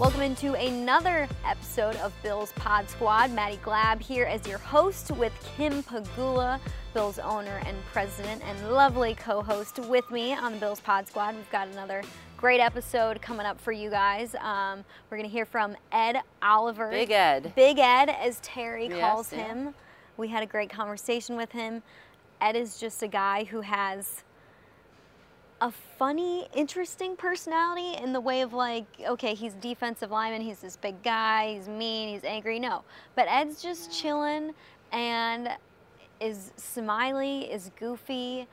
Welcome into another episode of Bill's Pod Squad. Maddie Glab here as your host with Kim Pegula, Bill's owner and president, and lovely co-host with me on the Bill's Pod Squad. We've got another great episode coming up for you guys. Um, we're going to hear from Ed Oliver. Big Ed. Big Ed, as Terry Yes, calls yeah. him. We had a great conversation with him. Ed is just a guy who has a funny, interesting personality in the way of like, okay, he's defensive lineman, he's this big guy, he's mean, he's angry. No, but Ed's just chilling and is smiley, is goofy,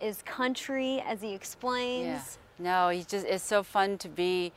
is country, as he explains. Yeah. No, he just it's so fun to be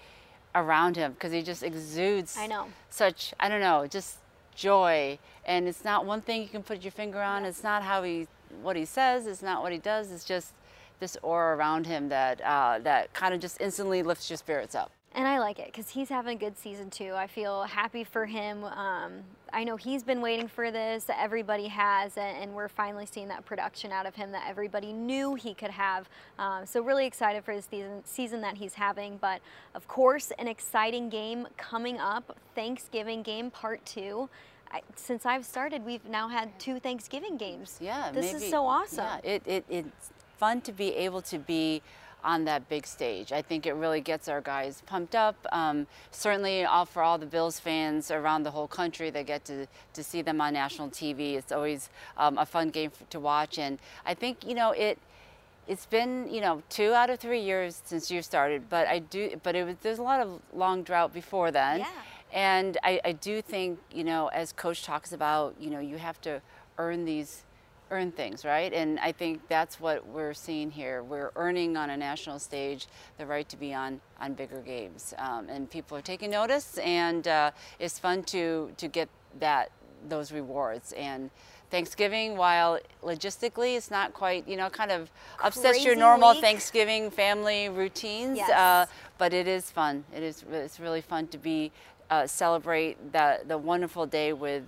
around him because he just exudes I know. such I don't know, just joy. And it's not one thing you can put your finger on. It's not how he what he says, it's not what he does, it's just this aura around him that uh, that kind of just instantly lifts your spirits up. And I like it because he's having a good season too. I feel happy for him. Um, I know he's been waiting for this, everybody has, and, we're finally seeing that production out of him that everybody knew he could have. Um, so, really excited for this season, season that he's having. But, of course, an exciting game coming up Thanksgiving game part two. I, since I've started, we've now had two Thanksgiving games. Yeah, This maybe, is so awesome. Yeah, it, it, it's fun to be able to be on that big stage. I think it really gets our guys pumped up. Um, certainly, all for all the Bills fans around the whole country that get to, to see them on national TV. It's always um, a fun game to watch, and I think you know it. It's been you know two out of three years since you started, but I do. But it was there's a lot of long drought before then. Yeah. And I, I do think, you know, as coach talks about, you know, you have to earn these earn things, right? And I think that's what we're seeing here. We're earning on a national stage the right to be on on bigger games, um, and people are taking notice, and uh, it's fun to to get that those rewards and. Thanksgiving, while logistically it's not quite, you know, kind of upsets your normal week. Thanksgiving family routines, Yes. uh, but it is fun. It is it's really fun to be uh, celebrate the the wonderful day with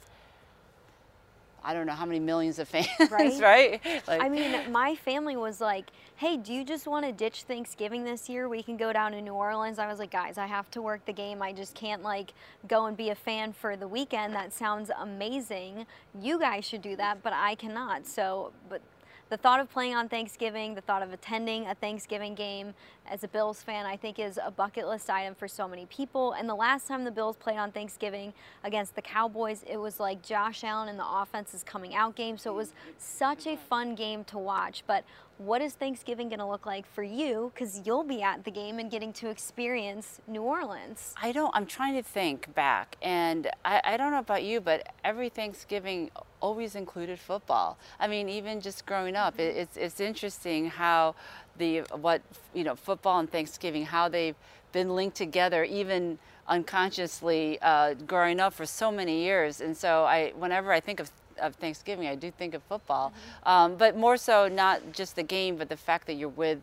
I don't know how many millions of fans, Right? right? Like, I mean, my family was like, hey, do you just want to ditch Thanksgiving this year? We can go down to New Orleans. I was like, guys, I have to work the game. I just can't like go and be a fan for the weekend. That sounds amazing. You guys should do that, but I cannot. So, but the thought of playing on Thanksgiving, the thought of attending a Thanksgiving game as a Bills fan, I think is a bucket list item for so many people. And the last time the Bills played on Thanksgiving against the Cowboys, it was like Josh Allen and the offense is coming out game. So it was such a fun game to watch. But what is Thanksgiving going to look like for you? Because you'll be at the game and getting to experience New Orleans. I don't. I'm trying to think back, and I, I don't know about you, but every Thanksgiving always included football. I mean, even just growing up, mm-hmm. it, it's it's interesting how the what you know football and Thanksgiving how they've been linked together, even unconsciously uh, growing up for so many years. And so I, whenever I think of of Thanksgiving, I do think of football, um, but more so not just the game, but the fact that you're with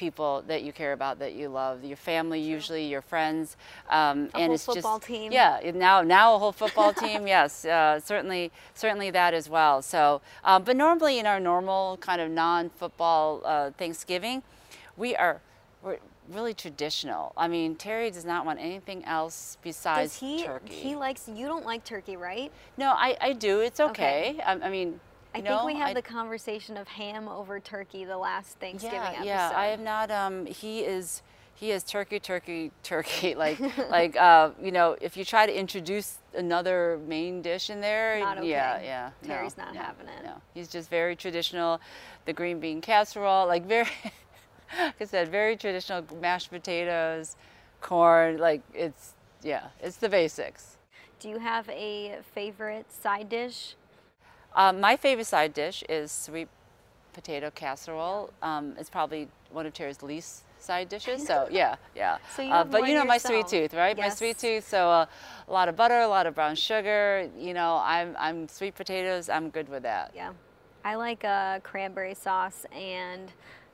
people that you care about, that you love, your family, usually your friends, um, A and whole it's football just team. yeah. Now, now a whole football team, yes, uh, certainly, certainly that as well. So, um, but normally in our normal kind of non-football uh, Thanksgiving, we are we're really traditional. I mean, Terry does not want anything else besides Does he? turkey. He likes. You don't like turkey, right? no, I, I do. It's Okay. okay. I, I mean, I think we had the conversation of ham over turkey the last Thanksgiving yeah, episode. Yeah, I have not. Um, he is he is turkey, turkey, turkey. Like like uh, you know, if you try to introduce another main dish in there, Not yeah, okay. yeah. no, Terry's not no, having it. No, he's just very traditional. The green bean casserole, like very, like I said, very traditional mashed potatoes, corn. Like it's yeah, it's the basics. Do you have a favorite side dish? Um, my favorite side dish is sweet potato casserole. Um, it's probably one of Terry's least side dishes. So yeah, yeah. So you uh, but you know my sweet tooth, right? My sweet tooth. So uh, a lot of butter, a lot of brown sugar. You know, I'm I'm sweet potatoes. I'm good with that. Yeah, I like a cranberry sauce and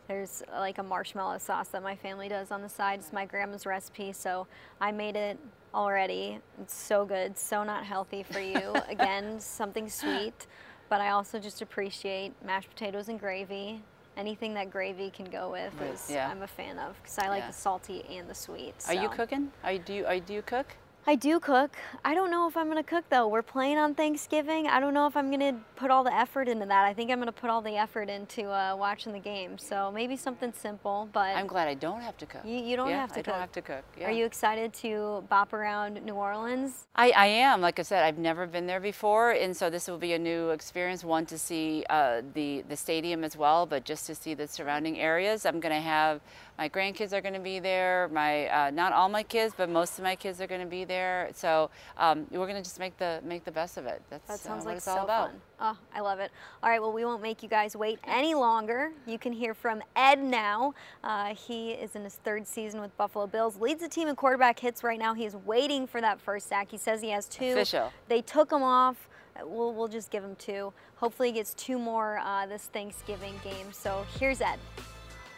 there's uh, like a marshmallow sauce that my family does on the side. It's my grandma's recipe, so I made it already. It's so good, so not healthy for you. Again, something sweet, but I also just appreciate mashed potatoes and gravy. anything that gravy can go with is yeah. I'm a fan of because I like Yeah. the salty and the sweet. Are you cooking? Are you, do you, are, do you cook? I do cook. I don't know if I'm gonna cook though. We're playing on Thanksgiving. I don't know if I'm gonna put all the effort into that. I think I'm gonna put all the effort into uh, watching the game. So maybe something simple, but I'm glad I don't have to cook. you, you don't yeah, have to I cook. don't have to cook. Yeah. Are you excited to bop around New Orleans? I, I am. Like I said, I've never been there before, and so this will be a new experience. One to see uh, the the stadium as well, but just to see the surrounding areas. I'm going to have my grandkids are going to be there. My uh, not all my kids, but most of my kids are going to be there. So um, we're going to just make the make the best of it. That's That sounds uh, what like it's so all about. fun. Oh, I love it. All right, well, we won't make you guys wait any longer. You can hear from Ed now. Uh, he is in his third season with Buffalo Bills, leads the team in quarterback hits right now. He's waiting for that first sack. He says he has two. Official. They took him off. We'll, we'll just give him two. Hopefully, he gets two more uh, this Thanksgiving game. So here's Ed.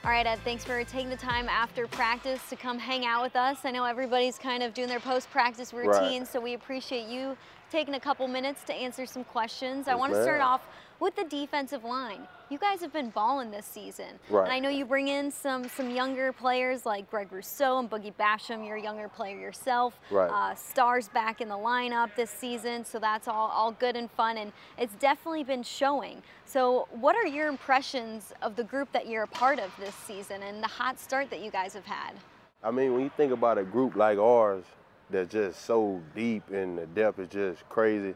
All right, Ed, thanks for taking the time after practice to come hang out with us. I know everybody's kind of doing their post practice routine, so we appreciate you taking a couple minutes to answer some questions. I want to start off with the defensive line. You guys have been balling this season. Right. And I know you bring in some some younger players like Greg Rousseau and Boogie Basham. You're a younger player yourself. Right. Uh, stars back in the lineup this season, so that's all, all good and fun, and it's definitely been showing. So, what are your impressions of the group that you're a part of this season and the hot start that you guys have had? I mean, when you think about a group like ours that's just so deep and the depth is just crazy,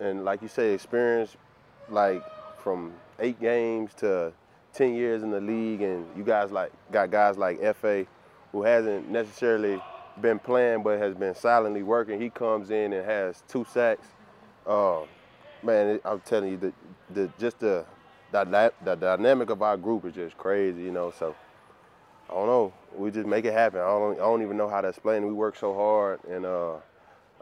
and like you say, experience like from eight games to 10 years in the league, and you guys like got guys like Efe who hasn't necessarily been playing but has been silently working. He comes in and has two sacks. Uh, man, I'm telling you, the, the just the, the the dynamic of our group is just crazy, you know. So I don't know. We just make it happen. I don't, I don't even know how to explain it. We work so hard, and uh,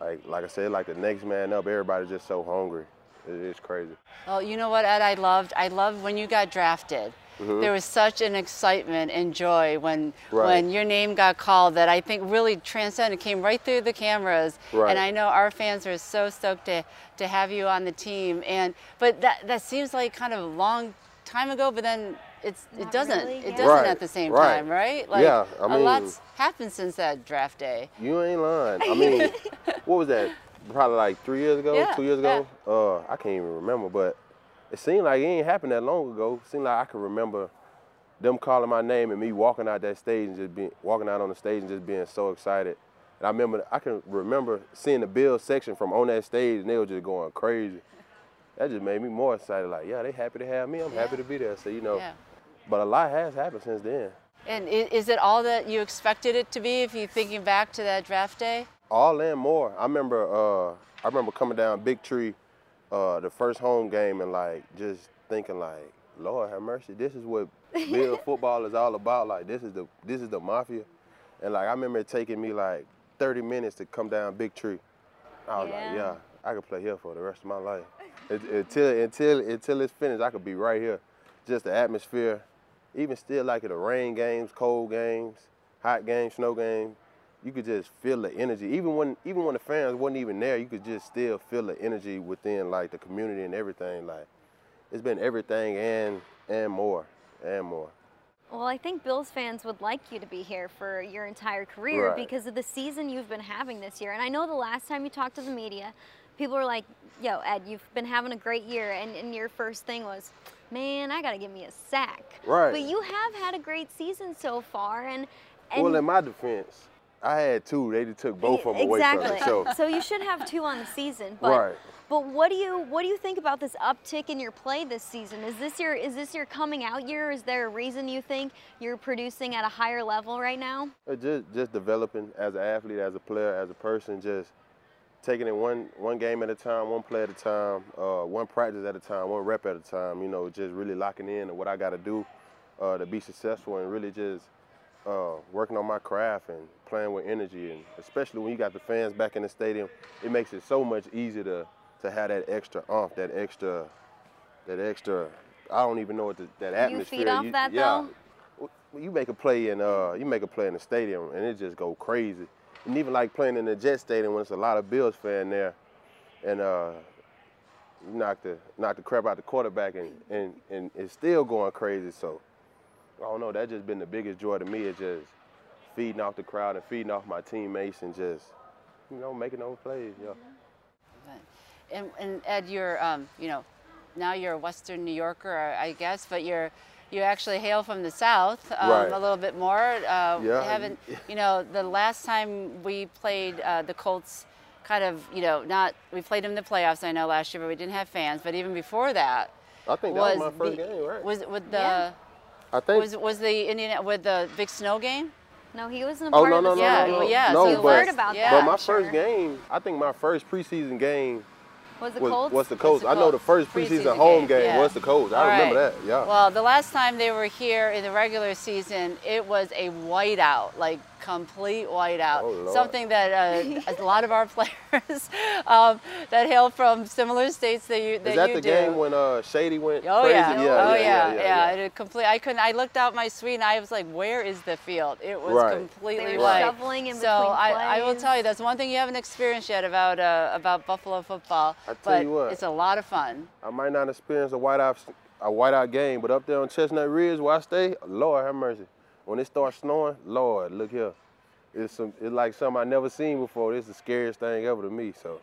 like like I said, like the next man up, everybody's just so hungry. It, it's crazy. Well, you know what, Ed? I loved. I loved when you got drafted. Mm-hmm. There was such an excitement and joy when Right. when your name got called that I think really transcended, came right through the cameras. Right. And I know our fans are so stoked to to have you on the team. And but that that seems like kind of a long time ago, but then it's it doesn't really, it doesn't Right, at the same right. time, right? Like Yeah, I a mean- a lot's happened since that draft day. You ain't lying. I mean, what was that? Probably like three years ago, Yeah, two years ago. Uh, I can't even remember, but it seemed like it ain't happened that long ago. It seemed like I could remember them calling my name and me walking out that stage and just being walking out on the stage and just being so excited. And I remember I can remember seeing the bill section from on that stage and they were just going crazy. That just made me more excited. Like, yeah, they happy to have me. I'm happy to be there. So you know, Yeah. but a lot has happened since then. And is it all that you expected it to be if you're thinking back to that draft day? All and more. I remember uh I remember coming down Big Tree uh the first home game and like just thinking like, Lord have mercy, this is what Bill football is all about. Like this is the this is the mafia. And like I remember it taking me like 30 minutes to come down Big Tree. I was Yeah. like, yeah, I could play here for the rest of my life. It- until until until it's finished, I could be right here. Just the atmosphere. Even still like the rain games, cold games, hot games, snow games, you could just feel the energy. Even when even when the fans wasn't even there, you could just still feel the energy within like the community and everything. Like it's been everything and and more and more. Well, I think Bills fans would like you to be here for your entire career Right. because of the season you've been having this year. And I know the last time you talked to the media, people were like, yo, Ed, you've been having a great year. And, and your first thing was, man, I got to give me a sack. Right. But you have had a great season so far. And, and well, in my defense, I had two. They just took both of them away from exactly. me. So so you should have two on the season. But, Right. But what do you what do you think about this uptick in your play this season? Is this your is this your coming out year? Is there a reason you think you're producing at a higher level right now? Uh, just just developing as an athlete, as a player, as a person, just taking it one one game at a time, one play at a time, uh, one practice at a time, one rep at a time. You know, just really locking in on what I got to do uh, to be successful, and really just uh, working on my craft and playing with energy. And especially when you got the fans back in the stadium, it makes it so much easier to to have that extra umph, that extra, that extra. I don't even know what the, that atmosphere. You feed off that, yeah, though? you make a play in uh you make a play in the stadium and it just go crazy. And even like playing in the Jet Stadium when it's a lot of Bills fan there, and uh you knock the knock the crap out the quarterback, and and and it's still going crazy. So I don't know. That just been the biggest joy to me. Is just feeding off the crowd and feeding off my teammates and just you know making those plays. Yeah. And, and Ed, you're um, you know now you're a Western New Yorker, I guess, but you're you actually hail from the south um, Right. a little bit more. Uh, Yeah. Haven't you know the last time we played uh, the Colts, kind of you know not we played them in the playoffs. I know last year, but we didn't have fans. But even before that, I think that was, my first the, game, right? Was with the Yeah. I think. was was the Indian with the big snow game? No, he wasn't a oh part no of no the no Yeah, no no. well, yeah, no, so you but, heard about yeah. that. but my sure. first game, I think my first preseason game was the was, Colts. was the Colts. I know the first preseason, Preseason home game, game yeah. was the Colts. I All remember right. that. Yeah. Well, the last time they were here in the regular season, it was a whiteout, like complete whiteout. Oh, Something that uh, a lot of our players um, that hail from similar states that you that, Is that you the do. game when uh, Shady went Oh crazy? yeah. oh yeah, yeah, yeah. It complete. I couldn't. I looked out my suite and I was like, "Where is the field?" It was Right. completely They were white. shoveling in so between I, I will tell you, that's one thing you haven't experienced yet about uh, about Buffalo football. I tell but you what. it's a lot of fun. I might not experience a whiteout a whiteout game, but up there on Chestnut Ridge where I stay, Lord have mercy. When it starts snowing, Lord, look here. It's some it's like something I never seen before. This is the scariest thing ever to me. So,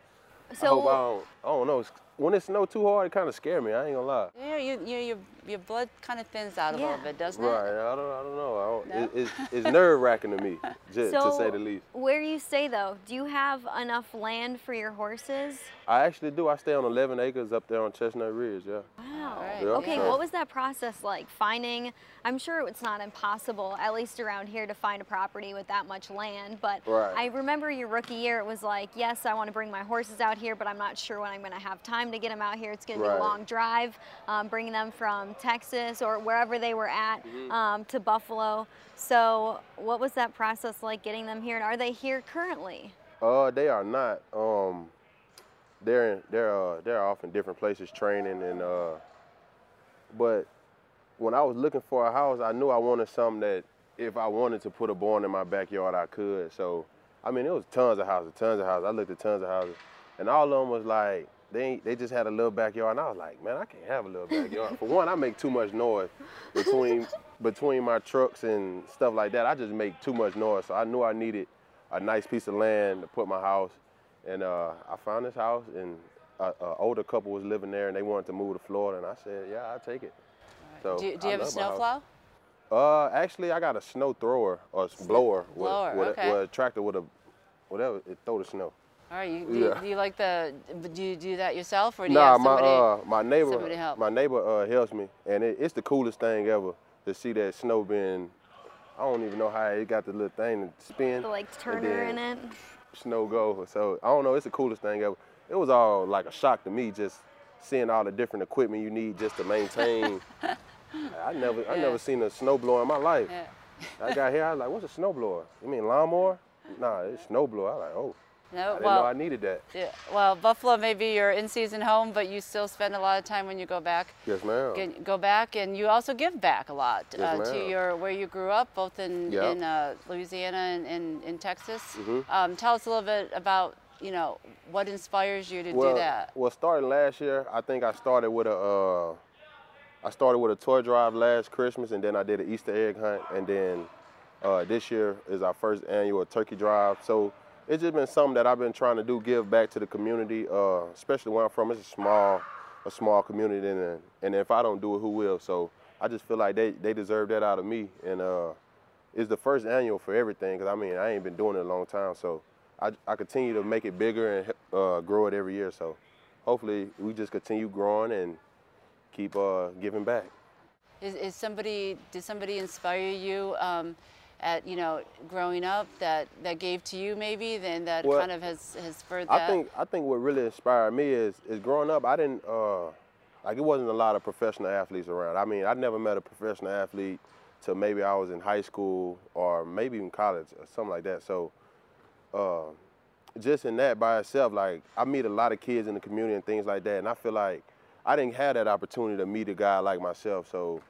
I hope I don't I don't know. It's- When it snow too hard, it kind of scare me. I ain't gonna lie. Yeah, you, you, your, your blood kind of thins out a Yeah. little bit, doesn't Right. it? I don't I don't know. I don't, No? it, it's it's nerve wracking to me, just, to say the least. where you stay though, do you have enough land for your horses? I actually do. I stay on 11 acres up there on Chestnut Ridge. Yeah. Wow. Right, Yeah, okay, so- what was that process like? Finding, I'm sure it's not impossible, at least around here, to find a property with that much land. But Right. I remember your rookie year, it was like, yes, I want to bring my horses out here, but I'm not sure when I'm going to have time to get them out here. It's going to be a long drive, um, bringing them from Texas or wherever they were at Mm-hmm. um, to Buffalo. So, what was that process like getting them here? And are they here currently? Uh, they are not. Um, they're in, they're uh, they're off in different places training and uh, but when I was looking for a house, I knew I wanted something that if I wanted to put a barn in my backyard, I could. So, I mean, it was tons of houses, tons of houses. I looked at tons of houses, and all of them was like they they just had a little backyard, and I was like, man, I can't have a little backyard. for one, I make too much noise between between my trucks and stuff like that. I just make too much noise, so I knew I needed a nice piece of land to put my house. And uh, I found this house, and an older couple was living there, and they wanted to move to Florida, and I said, yeah, I'll take it. So Do, do you have a love snowplow? Uh, actually, I got a snow thrower or s- blower, with, blower, with, okay. a, with a tractor with a whatever it throw the snow. All right. You, do, Yeah. do you like the? Do you do that yourself, or do you Nah, have my somebody? uh my neighbor somebody help? my neighbor uh helps me, and it, it's the coolest thing ever to see that snow being. I don't even know how it got the little thing to spin. The like and Turner in it? Snow go. So I don't know. It's the coolest thing ever. It was all like a shock to me just seeing all the different equipment you need just to maintain. I never I never seen a snow blower in my life. Yeah. I got here, I was like, what's a snowblower? You mean lawnmower? Nah, it's snowblower. I was like, oh, I No. didn't Well, know I needed that. yeah, well, Buffalo may be your in-season home, but you still spend a lot of time when you go back. Yes, ma'am. Go back, and you also give back a lot Yes, uh, to your where you grew up, both in Yep. in uh, Louisiana and in, in Texas. Mhm. Um, tell us a little bit about you know what inspires you to well, do that. Well, starting last year, I think I started with a, uh, I started with a toy drive last Christmas, and then I did an Easter egg hunt, and then uh, this year is our first annual turkey drive. So it's just been something that I've been trying to do, give back to the community, uh, especially where I'm from. It's a small, a small community, and and if I don't do it, who will? So I just feel like they they deserve that out of me, and uh, it's the first annual for everything. Cause I mean I ain't been doing it a long time, so I, I continue to make it bigger and uh, grow it every year. So hopefully we just continue growing and keep uh, giving back. Is, is somebody did somebody inspire you um, at you know growing up that that gave to you maybe then that Well, kind of has has spurred that? I think I think what really inspired me is is growing up. I didn't uh, like it wasn't a lot of professional athletes around. I mean, I never met a professional athlete till maybe I was in high school or maybe even college or something like that. So uh, just in that by itself, like I meet a lot of kids in the community and things like that, and I feel like I didn't have that opportunity to meet a guy like myself. So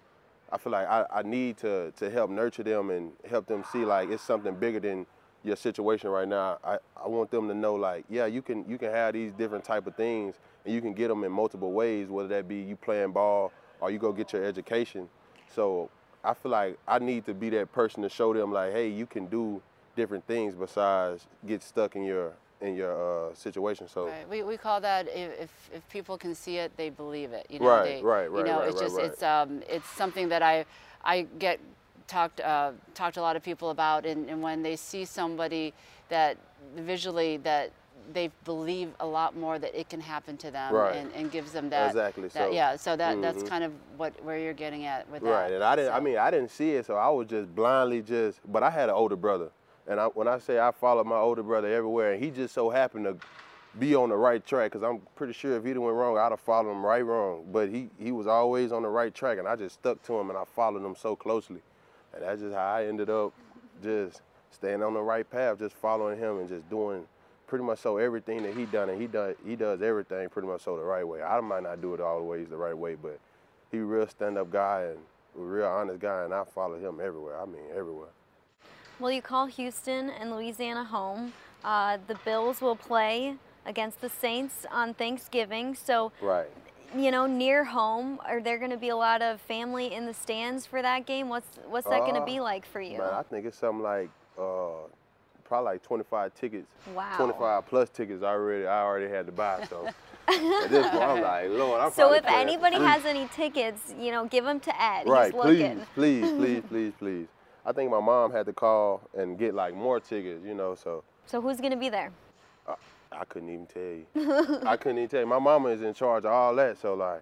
I feel like I, I need to to help nurture them and help them see like it's something bigger than your situation right now, I, I want them to know like, yeah, you can you can have these different type of things and you can get them in multiple ways, whether that be you playing ball or you go get your education. So I feel like I need to be that person to show them like, hey, you can do different things besides get stuck in your in your uh, situation. So Right. We, we call that if, if, if people can see it, they believe it. You know, Right, they, right, You right, know, right, it's right, just right. it's um it's something that I I get talked uh, talked to a lot of people about, and, and when they see somebody that visually that they believe a lot more that it can happen to them, Right. and, and gives them that. Exactly, that- so- yeah. So that that's Mhm. kind of what where you're getting at with that. Right, and I didn't. I mean, I didn't see it, so I was just blindly just. But I had an older brother, and I, when I say I followed my older brother everywhere, and he just so happened to be on the right track. Cause I'm pretty sure if he'd went wrong, I'd have followed him right wrong. But he he was always on the right track, and I just stuck to him, and I followed him so closely, and that's just how I ended up just staying on the right path, just following him and just doing pretty much so everything that he done, and he does he does everything pretty much so the right way. I might not do it all the ways the right way, but he real stand up guy and a real honest guy, and I follow him everywhere. I mean everywhere. Well, you call Houston and Louisiana home. Uh, the Bills will play against the Saints on Thanksgiving. So, Right. you know, near home, are there going to be a lot of family in the stands for that game? What's what's that going to Uh, be like for you? Man, I think it's something like uh, probably like 25 tickets. Wow. 25 plus tickets already. I already had to buy. So at this point, I'm like, Lord, I'm so if anybody free. has any tickets, you know, give them to Ed. Right, He's please, looking. please, please, please, please. I think my mom had to call and get like more tickets, you know, so So who's going to be there? I couldn't even tell you. I couldn't even tell you. My mama is in charge of all that, so like,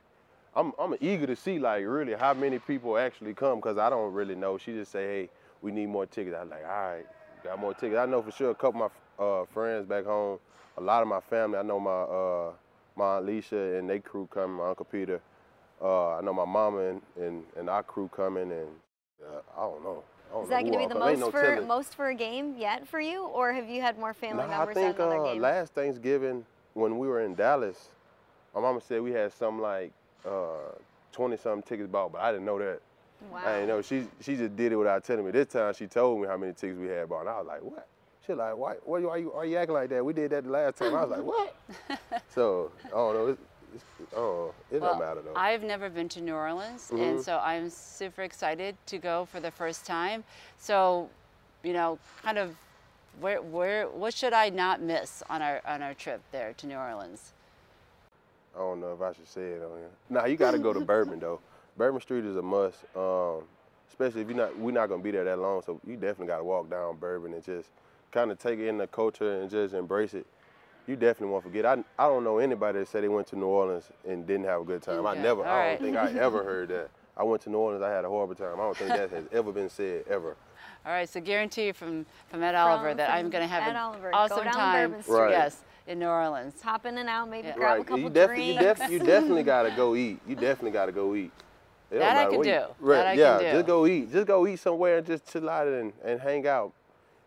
I'm I'm eager to see like really how many people actually come because I don't really know. She just say, hey, we need more tickets. I was like, all right, got more tickets. I know for sure a couple of my uh, friends back home, a lot of my family. I know my uh, my Aunt Leisha and they crew coming, my Uncle Peter. Uh, I know my mama and, and, and our crew coming, and uh, I don't know. I don't Is that going to be the most no for telling. most for a game yet for you, or have you had more family I members think at another uh, game? last Thanksgiving when we were in Dallas, my mama said we had some like twenty something tickets bought, but I didn't know that. wow. I didn't know. She she just did it without telling me. This time she told me how many tickets we had bought, and I was like, what? She like, why? Why, why, you, why you acting like that? We did that the last time. I was like, what? so I don't know. It's, oh, it Well, don't matter though. I've never been to New Orleans, Mm-hmm. and so I'm super excited to go for the first time. So, you know, kind of, where, where, what should I not miss on our on our trip there to New Orleans? I don't know if I should say it on here. Nah, you got to go to Bourbon though. Bourbon Street is a must, um, especially if you're not. We're not gonna be there that long, so you definitely got to walk down Bourbon and just kind of take in the culture and just embrace it. You definitely won't forget. I I don't know anybody that said they went to New Orleans and didn't have a good time. I never. all I right. don't think I ever heard that. I went to New Orleans. I had a horrible time. I don't think that has ever been said ever. All right, so guarantee from from Ed Oliver that I'm going to have Ed an Oliver. Go awesome down time. Bourbon Street. Right. Yes, in New Orleans. Hop in and out, maybe Yeah. grab a couple You definitely, you, drinks. def- you definitely got to go eat. You definitely got to go eat. It That I can where you- do. Right. That I can yeah, do. just go eat. Just go eat somewhere and just chill out and, and hang out.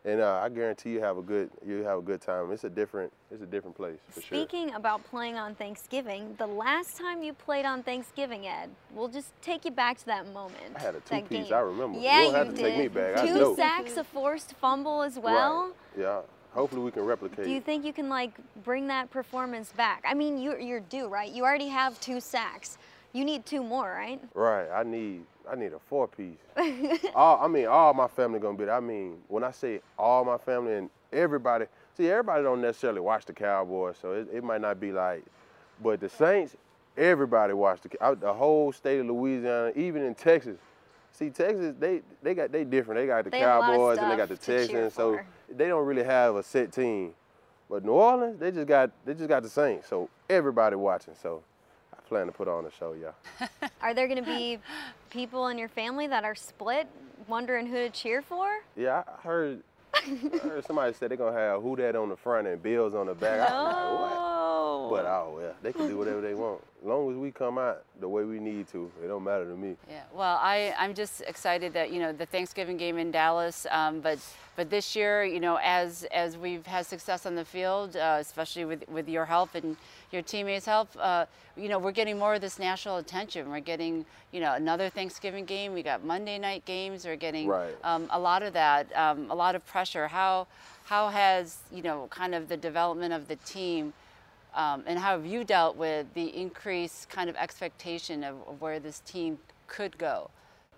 And uh, I guarantee you have a good you have a good time. It's a different it's a different place for sure. Speaking about playing on Thanksgiving, the last time you played on Thanksgiving, Ed, we'll just take you back to that moment. I had a two-piece, game. I remember. You Yeah, don't have you to did. take me back, Two sacks, a forced fumble as well. Right. Yeah. Hopefully we can replicate. Do you think you can like bring that performance back? I mean, you're you're due, right? You already have two sacks. You need two more, right? Right. I need I need a four piece. all I mean, all my family gonna be there. I mean, when I say all my family and everybody, see, everybody don't necessarily watch the Cowboys, so it, it might not be like, but the Saints, everybody watched the the whole state of Louisiana, even in Texas. See, Texas, they they got they different. They got the They have a lot of Cowboys and they got the stuff to cheer Texans, so they don't really have a set team. But New Orleans, they just got they just got the Saints, so everybody watching. So plan to put on a show, y'all. Are there going to be people in your family that are split, wondering who to cheer for? Yeah, I heard. I heard somebody said they're gonna have who that on the front and Bills on the back. I what? Oh. But oh yeah, they can do whatever they want. As long as we come out the way we need to, it don't matter to me. Yeah, well, I, I'm just excited that, you know, the Thanksgiving game in Dallas, um, but but this year, you know, as as we've had success on the field, uh, especially with, with your help and your teammates' help, uh, you know, we're getting more of this national attention. We're getting, you know, another Thanksgiving game. We got Monday night games. We're getting Right. um, a lot of that, um, a lot of pressure. How how has, you know, kind of the development of the team um, and how have you dealt with the increased kind of expectation of, of where this team could go?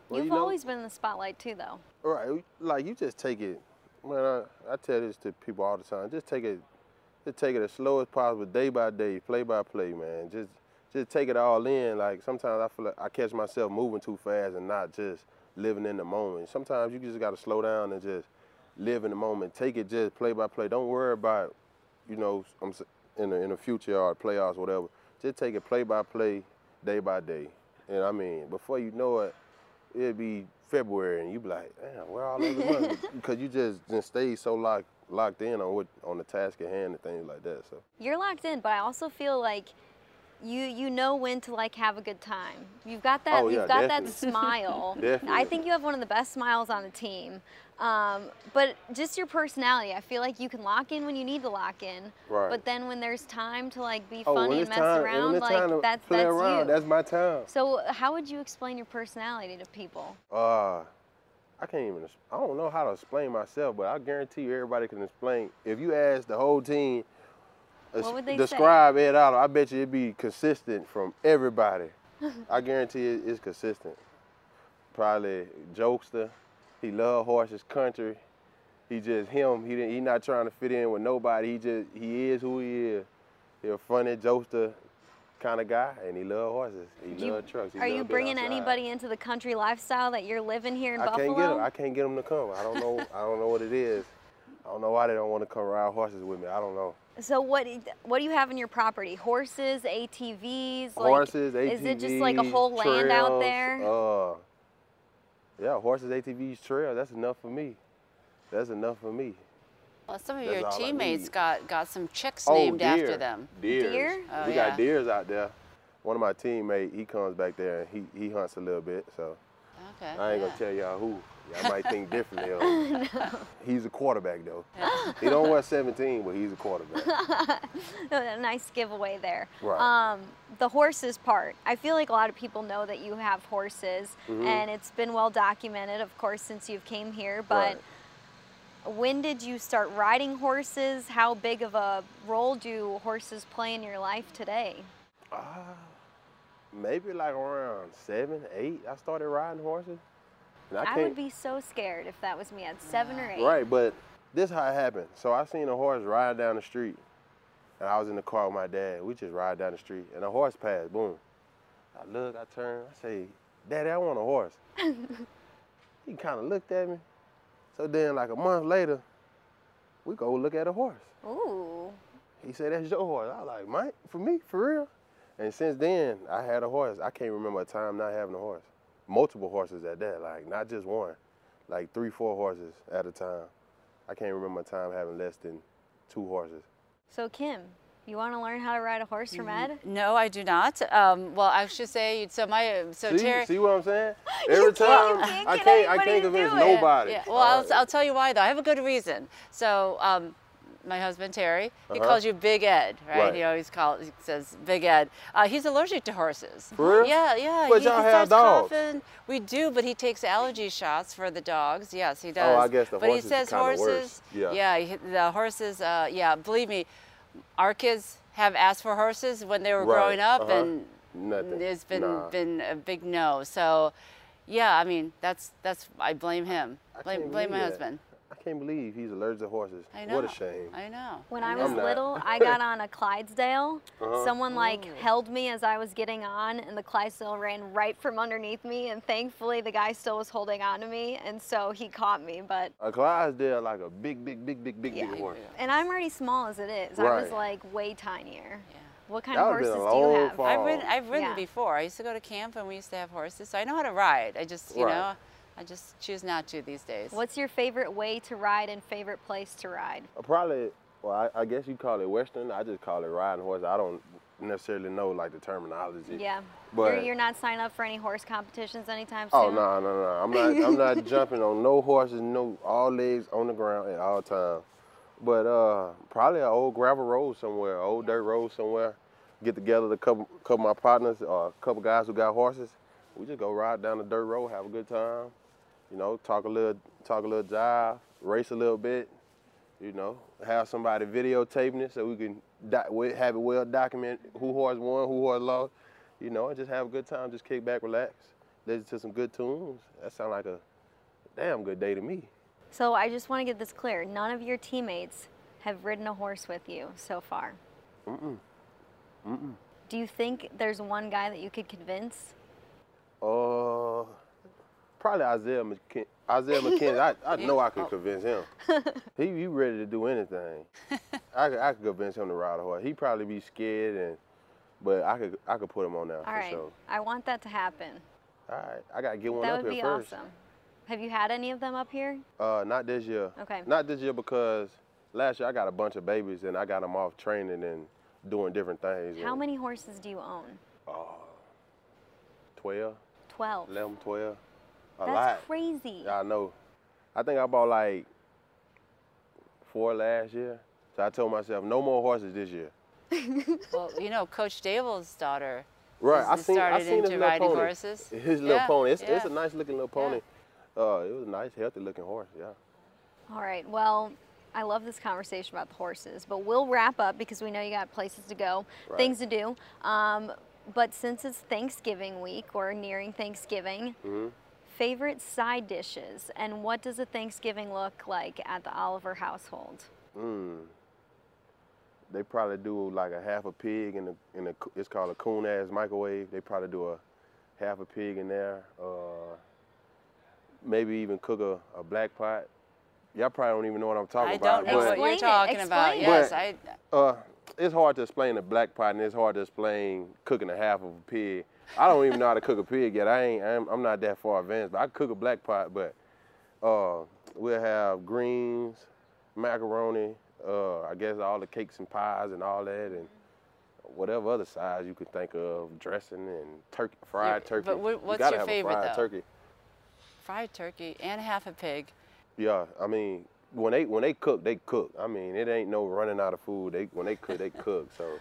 Well, You've you know- always been in the spotlight too, though. Right, like you just take it. Man, I, I tell this to people all the time. Just take it, just take it as slow as possible, day by day, play by play, man. Just, just take it all in. Like sometimes I feel like I catch myself moving too fast and not just living in the moment. Sometimes you just gotta slow down and just live in the moment. Take it just play by play. Don't worry about, you know, I'm s- in the in the future or playoffs, whatever. Just take it play by play, day by day. And I mean, before you know it, it'd be February and you be like, damn, where all those money? because you just just stay so locked locked in on what on the task at hand and things like that. So You're locked in, but I also feel like you you know when to like have a good time. You've got that Oh, yeah, you've got definitely. that smile. I think you have one of the best smiles on the team. Um, but just your personality, I feel like you can lock in when you need to lock in. Right. But then when there's time to like be oh, funny and mess time, around, when time to like that's that's around, you. that's my time. so how would you explain your personality to people? Uh, I can't even. I don't know how to explain myself, but I guarantee you, everybody can explain. If you ask the whole team, What would they say? describe Ed Otto, I bet you it'd be consistent from everybody. I guarantee it, it's consistent. Probably jokester. He love horses, country. He just him. He didn't, he not trying to fit in with nobody. He just he is who he is. He a funny jokester kind of guy, and he love horses. He Do you- love trucks. He Are you bringing anybody into the country lifestyle that you're living here in I Buffalo? can't get 'em- I can't get them to come. I don't know. I don't know what it is. I don't know why they don't want to come ride horses with me. I don't know. So what what do you have in your property? Horses, ATVs? Like, horses, ATVs. Is it just like a whole land out there? Uh, yeah, horses, ATVs, trail. That's enough for me. That's enough for me. Well, some of That's your teammates got, got some chicks Oh, named deer. after them. Deers. Deer? Oh, we yeah. got deers out there. One of my teammates, he comes back there and he, he hunts a little bit. So Okay. I ain't yeah. gonna tell y'all who. Y'all might think differently him. He's a quarterback though. He don't wear 17, but he's a quarterback. a nice giveaway there. Right. Um, the horses part. I feel like a lot of people know that you have horses, Mhm. and it's been well documented, of course, since you've came here. But Right. when did you start riding horses? How big of a role do horses play in your life today? Uh, maybe like around seven, eight, I started riding horses. I, can't, would be so scared if that was me at seven or eight. Right, but this how it happened. So I seen a horse ride down the street, and I was in the car with my dad. We just ride down the street, and a horse passed. Boom. I look, I turn, I say, Daddy, I want a horse. he kind of looked at me. So then, like a month later, we go look at a horse. Ooh. He said, "That's your horse." I was like, "Mike, for me, for real." And since then, I had a horse. I can't remember a time not having a horse. Multiple horses at that, like not just one, like three, four horses at a time. I can't remember a time having less than two horses. So Kim, you want to learn how to ride a horse from Ed? No, I do not. Um, well, I should say, so my, so see, Terry. see what I'm saying? You Every can't- time can't I can't, I can't to convince nobody. Yeah, well, I'll, right. I'll tell you why though. I have a good reason. So, um, my husband Terry, he Uh-huh. calls you Big Ed, right? Right. He always calls, he says Big Ed. Uh, he's allergic to horses. For real? Yeah, yeah. But he, y'all he have dogs. coughing. We do, but he takes allergy shots for the dogs. Yes, he does. Oh, I guess the but he horses says kinda worse. horses. Yeah. Yeah, he- the horses. Uh, yeah, believe me, our kids have asked for horses when they were Right, growing up, uh-huh. and Nothing. there's been Nah. been a big no. So, yeah, I mean that's that's I blame him. I Blame blame my that. husband. I can't believe he's allergic to horses. I know. What a shame. I know. When I I know. was I'm little, I got on a Clydesdale. Uh-huh. Someone like held me as I was getting on, and the Clydesdale ran right from underneath me. And thankfully, the guy still was holding on to me, and so he caught me. But A Clydesdale like a big, big, big, big, big, Yeah. big horse. and I'm already small as it is. I was like way tinier. Yeah. What kind That of horses do you have? fall. I've ridden I've ridden Yeah. before. I used to go to camp and we used to have horses, so I know how to ride. I just you Right. know I just choose not to these days. What's your favorite way to ride and favorite place to ride? Uh, Probably Well, I, I guess you call it Western. I just call it riding horse. I don't necessarily know like the terminology. Yeah. But you're, you're not signing up for any horse competitions anytime soon? Oh no no no! I'm not I'm not jumping on no horses. No, all legs on the ground at all times. But uh, probably an old gravel road somewhere, old dirt road somewhere. Get together a couple couple of my partners or a couple guys who got horses. We just go ride down the dirt road, have a good time. You know, talk a little talk a little jive, race a little bit. You know, have somebody videotaping it so we can do- have it well documented who horse won, who horse lost. You know, and just have a good time, just kick back, relax, listen to some good tunes. That sounds like a damn good day to me. So I just want to get this clear. None of your teammates have ridden a horse with you so far. Mm-mm. Mm-mm. Do you think there's one guy that you could convince? Uh, probably Isaiah McKin- Isaiah McKenzie. I, I know I could convince him. he he ready to do anything. I could I could convince him to ride a horse. He probably be scared and, but I could I could put him on there All for right. sure. I want that to happen. All right, I gotta get one that up would here be awesome. Have you had any of them up here? Uh, not this year. Okay. Not this year because last year I got a bunch of babies and I got them off training and doing different things. How and, many horses do you own? Uh, 12, 12. 11, 12. A That's lot. crazy. Yeah, I know. I think I bought like four last year. So I told myself, no more horses this year. Well, you know, Coach Daboll's daughter Right, has I seen, I started seen his into little riding pony. horses. His little Yeah, pony. It's, it's a nice looking little pony. Uh, it was a nice, healthy looking horse. Yeah. All right. Well, I love this conversation about the horses, but we'll wrap up because we know you got places to go, Right. things to do. Um, but since it's Thanksgiving week or nearing Thanksgiving, hmm favorite side dishes and what does a Thanksgiving look like at the Oliver household? Mm. They probably do like a half a pig in the in the it's called a coon ass microwave. They probably do a half a pig in there. Uh, maybe even cook a, a black pot. Y'all probably don't even know what I'm talking I about. don't know what Explain you're it, talking about. explain Yes, it. I. uh, it's hard to explain a black pot and it's hard to explain cooking a half of a pig. I don't even know how to cook a pig yet. I ain't. I'm, I'm not that far advanced, but I cook a black pot. But uh, we'll have greens, macaroni. Uh, I guess all the cakes and pies and all that, and whatever other sides you can think of, dressing and turkey, fried turkey. but what- You your favorite, fried though? turkey. Fried turkey and half a pig. Yeah, I mean, when they when they cook, they cook. I mean, it ain't no running out of food. They when they cook, they cook. So,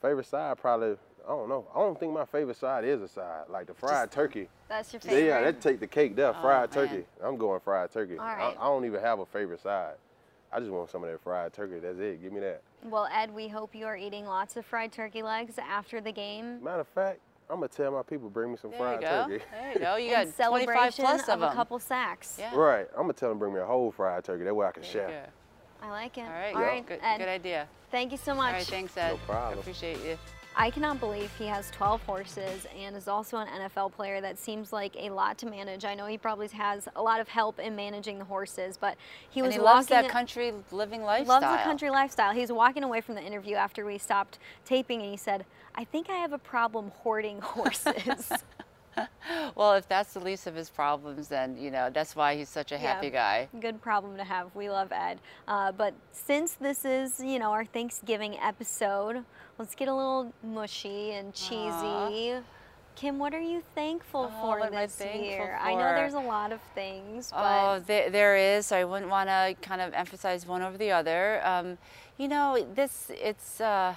favorite side probably I don't know. I don't think my favorite side is a side like the fried turkey. That's your Yeah, favorite? yeah, that take the cake there. Oh, fried man. turkey. I'm going fried turkey. All I- I, don't even have a favorite side. I just want some of that fried turkey. That's it. Give me that. Well, Ed, we hope you are eating lots of fried turkey legs after the game. Matter of fact, I'm gonna tell my people bring me some There fried turkey. There you go. You got 25 celebration plus of, of, them. a couple sacks. Yeah. Right. I'm gonna tell them bring me a whole fried turkey. That way I can There you share. go. I like it. All right. All right, Good, Ed. good idea. Thank you so much. All right. Thanks, Ed. No problem. I appreciate you. I cannot believe he has 12 horses and is also an NFL player. That seems like a lot to manage. I know he probably has a lot of help in managing the horses, but he and was he walking loves that country living lifestyle. loves the country lifestyle. He's walking away from the interview after we stopped taping and he said, "I think I have a problem hoarding horses." Well, if that's the least of his problems, then you know that's why he's such a Yeah. happy guy. Good problem to have. We love Ed. Uh, but since this is, you know, our Thanksgiving episode, let's get a little mushy and cheesy. Kim, what are you thankful Oh, for I this thankful year? I know there's a lot of things, but Oh, there, there is. I wouldn't want to kind of emphasize one over the other. Um, you know, this it's. Uh,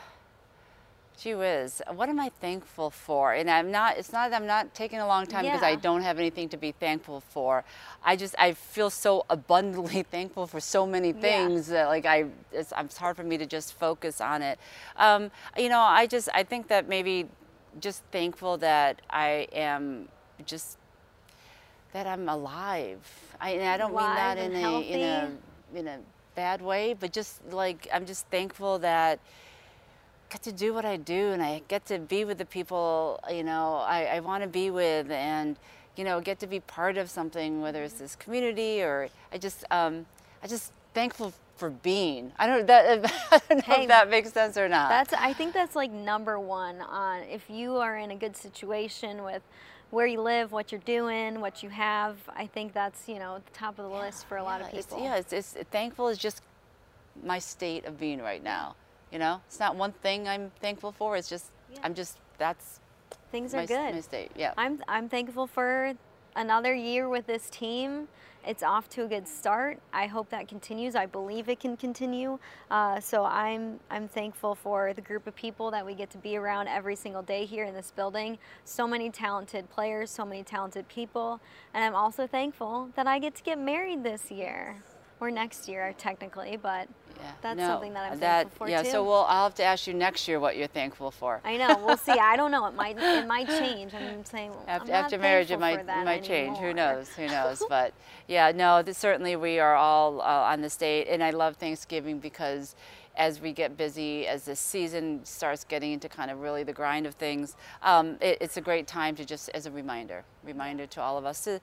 Gee whiz, what am I thankful for? And I'm not, it's not that I'm not taking a long time because I don't have anything to be thankful for. I just, I feel so abundantly thankful for so many Yeah. things that like I, it's, it's hard for me to just focus on it. Um, you know, I just, I think that maybe just thankful that I am just, that I'm alive. I, and I don't mean that in a, in a, in a bad way, but just like, I'm just thankful that, get to do what I do and I get to be with the people, you know, I, I want to be with and, you know, get to be part of something, whether it's this community or I just, um, I just thankful for being. I don't, that, I don't know Hey, if that makes sense or not. that's I think that's like number one on if you are in a good situation with where you live, what you're doing, what you have. I think that's you know the top of the list for a lot of Yeah, it's- people. yeah, it's, it's thankful is just my state of being right now. You know, it's not one thing I'm thankful for. It's just Yeah. I'm just that's Things are good. my state. Yeah. I'm I'm thankful for another year with this team. It's off to a good start. I hope that continues. I believe it can continue. Uh, so I'm I'm thankful for the group of people that we get to be around every single day here in this building. So many talented players, so many talented people, and I'm also thankful that I get to get married this year or next year technically, but yeah. that's no, something that I'm that, thankful for Yeah. too. So we'll I'll have to ask you next year what you're thankful for. I know. We'll see. I don't know. It might it might change. I'm saying After, I'm after marriage, it might it might change. Who knows? Who knows? but yeah, no. This, certainly, we are all uh, on the state, and I love Thanksgiving because as we get busy, as the season starts getting into kind of really the grind of things, um, it, it's a great time to just as a reminder, reminder to all of us to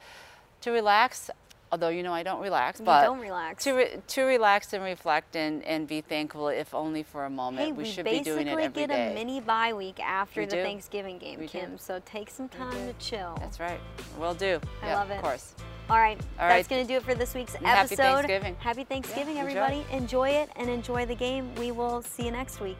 to relax. Although you know I don't relax, You but don't relax. to re- to relax and reflect and, and be thankful, if only for a moment. Hey, we, we should be doing it every get a mini bye week after We the do. Thanksgiving game, We do. Kim. So take some time to chill. That's right. We'll do. I yeah, love it. Of course. All right, All that's going to do it for this week's And happy episode. Thanksgiving. Happy Thanksgiving, enjoy. everybody. Enjoy it and enjoy the game. We will see you next week.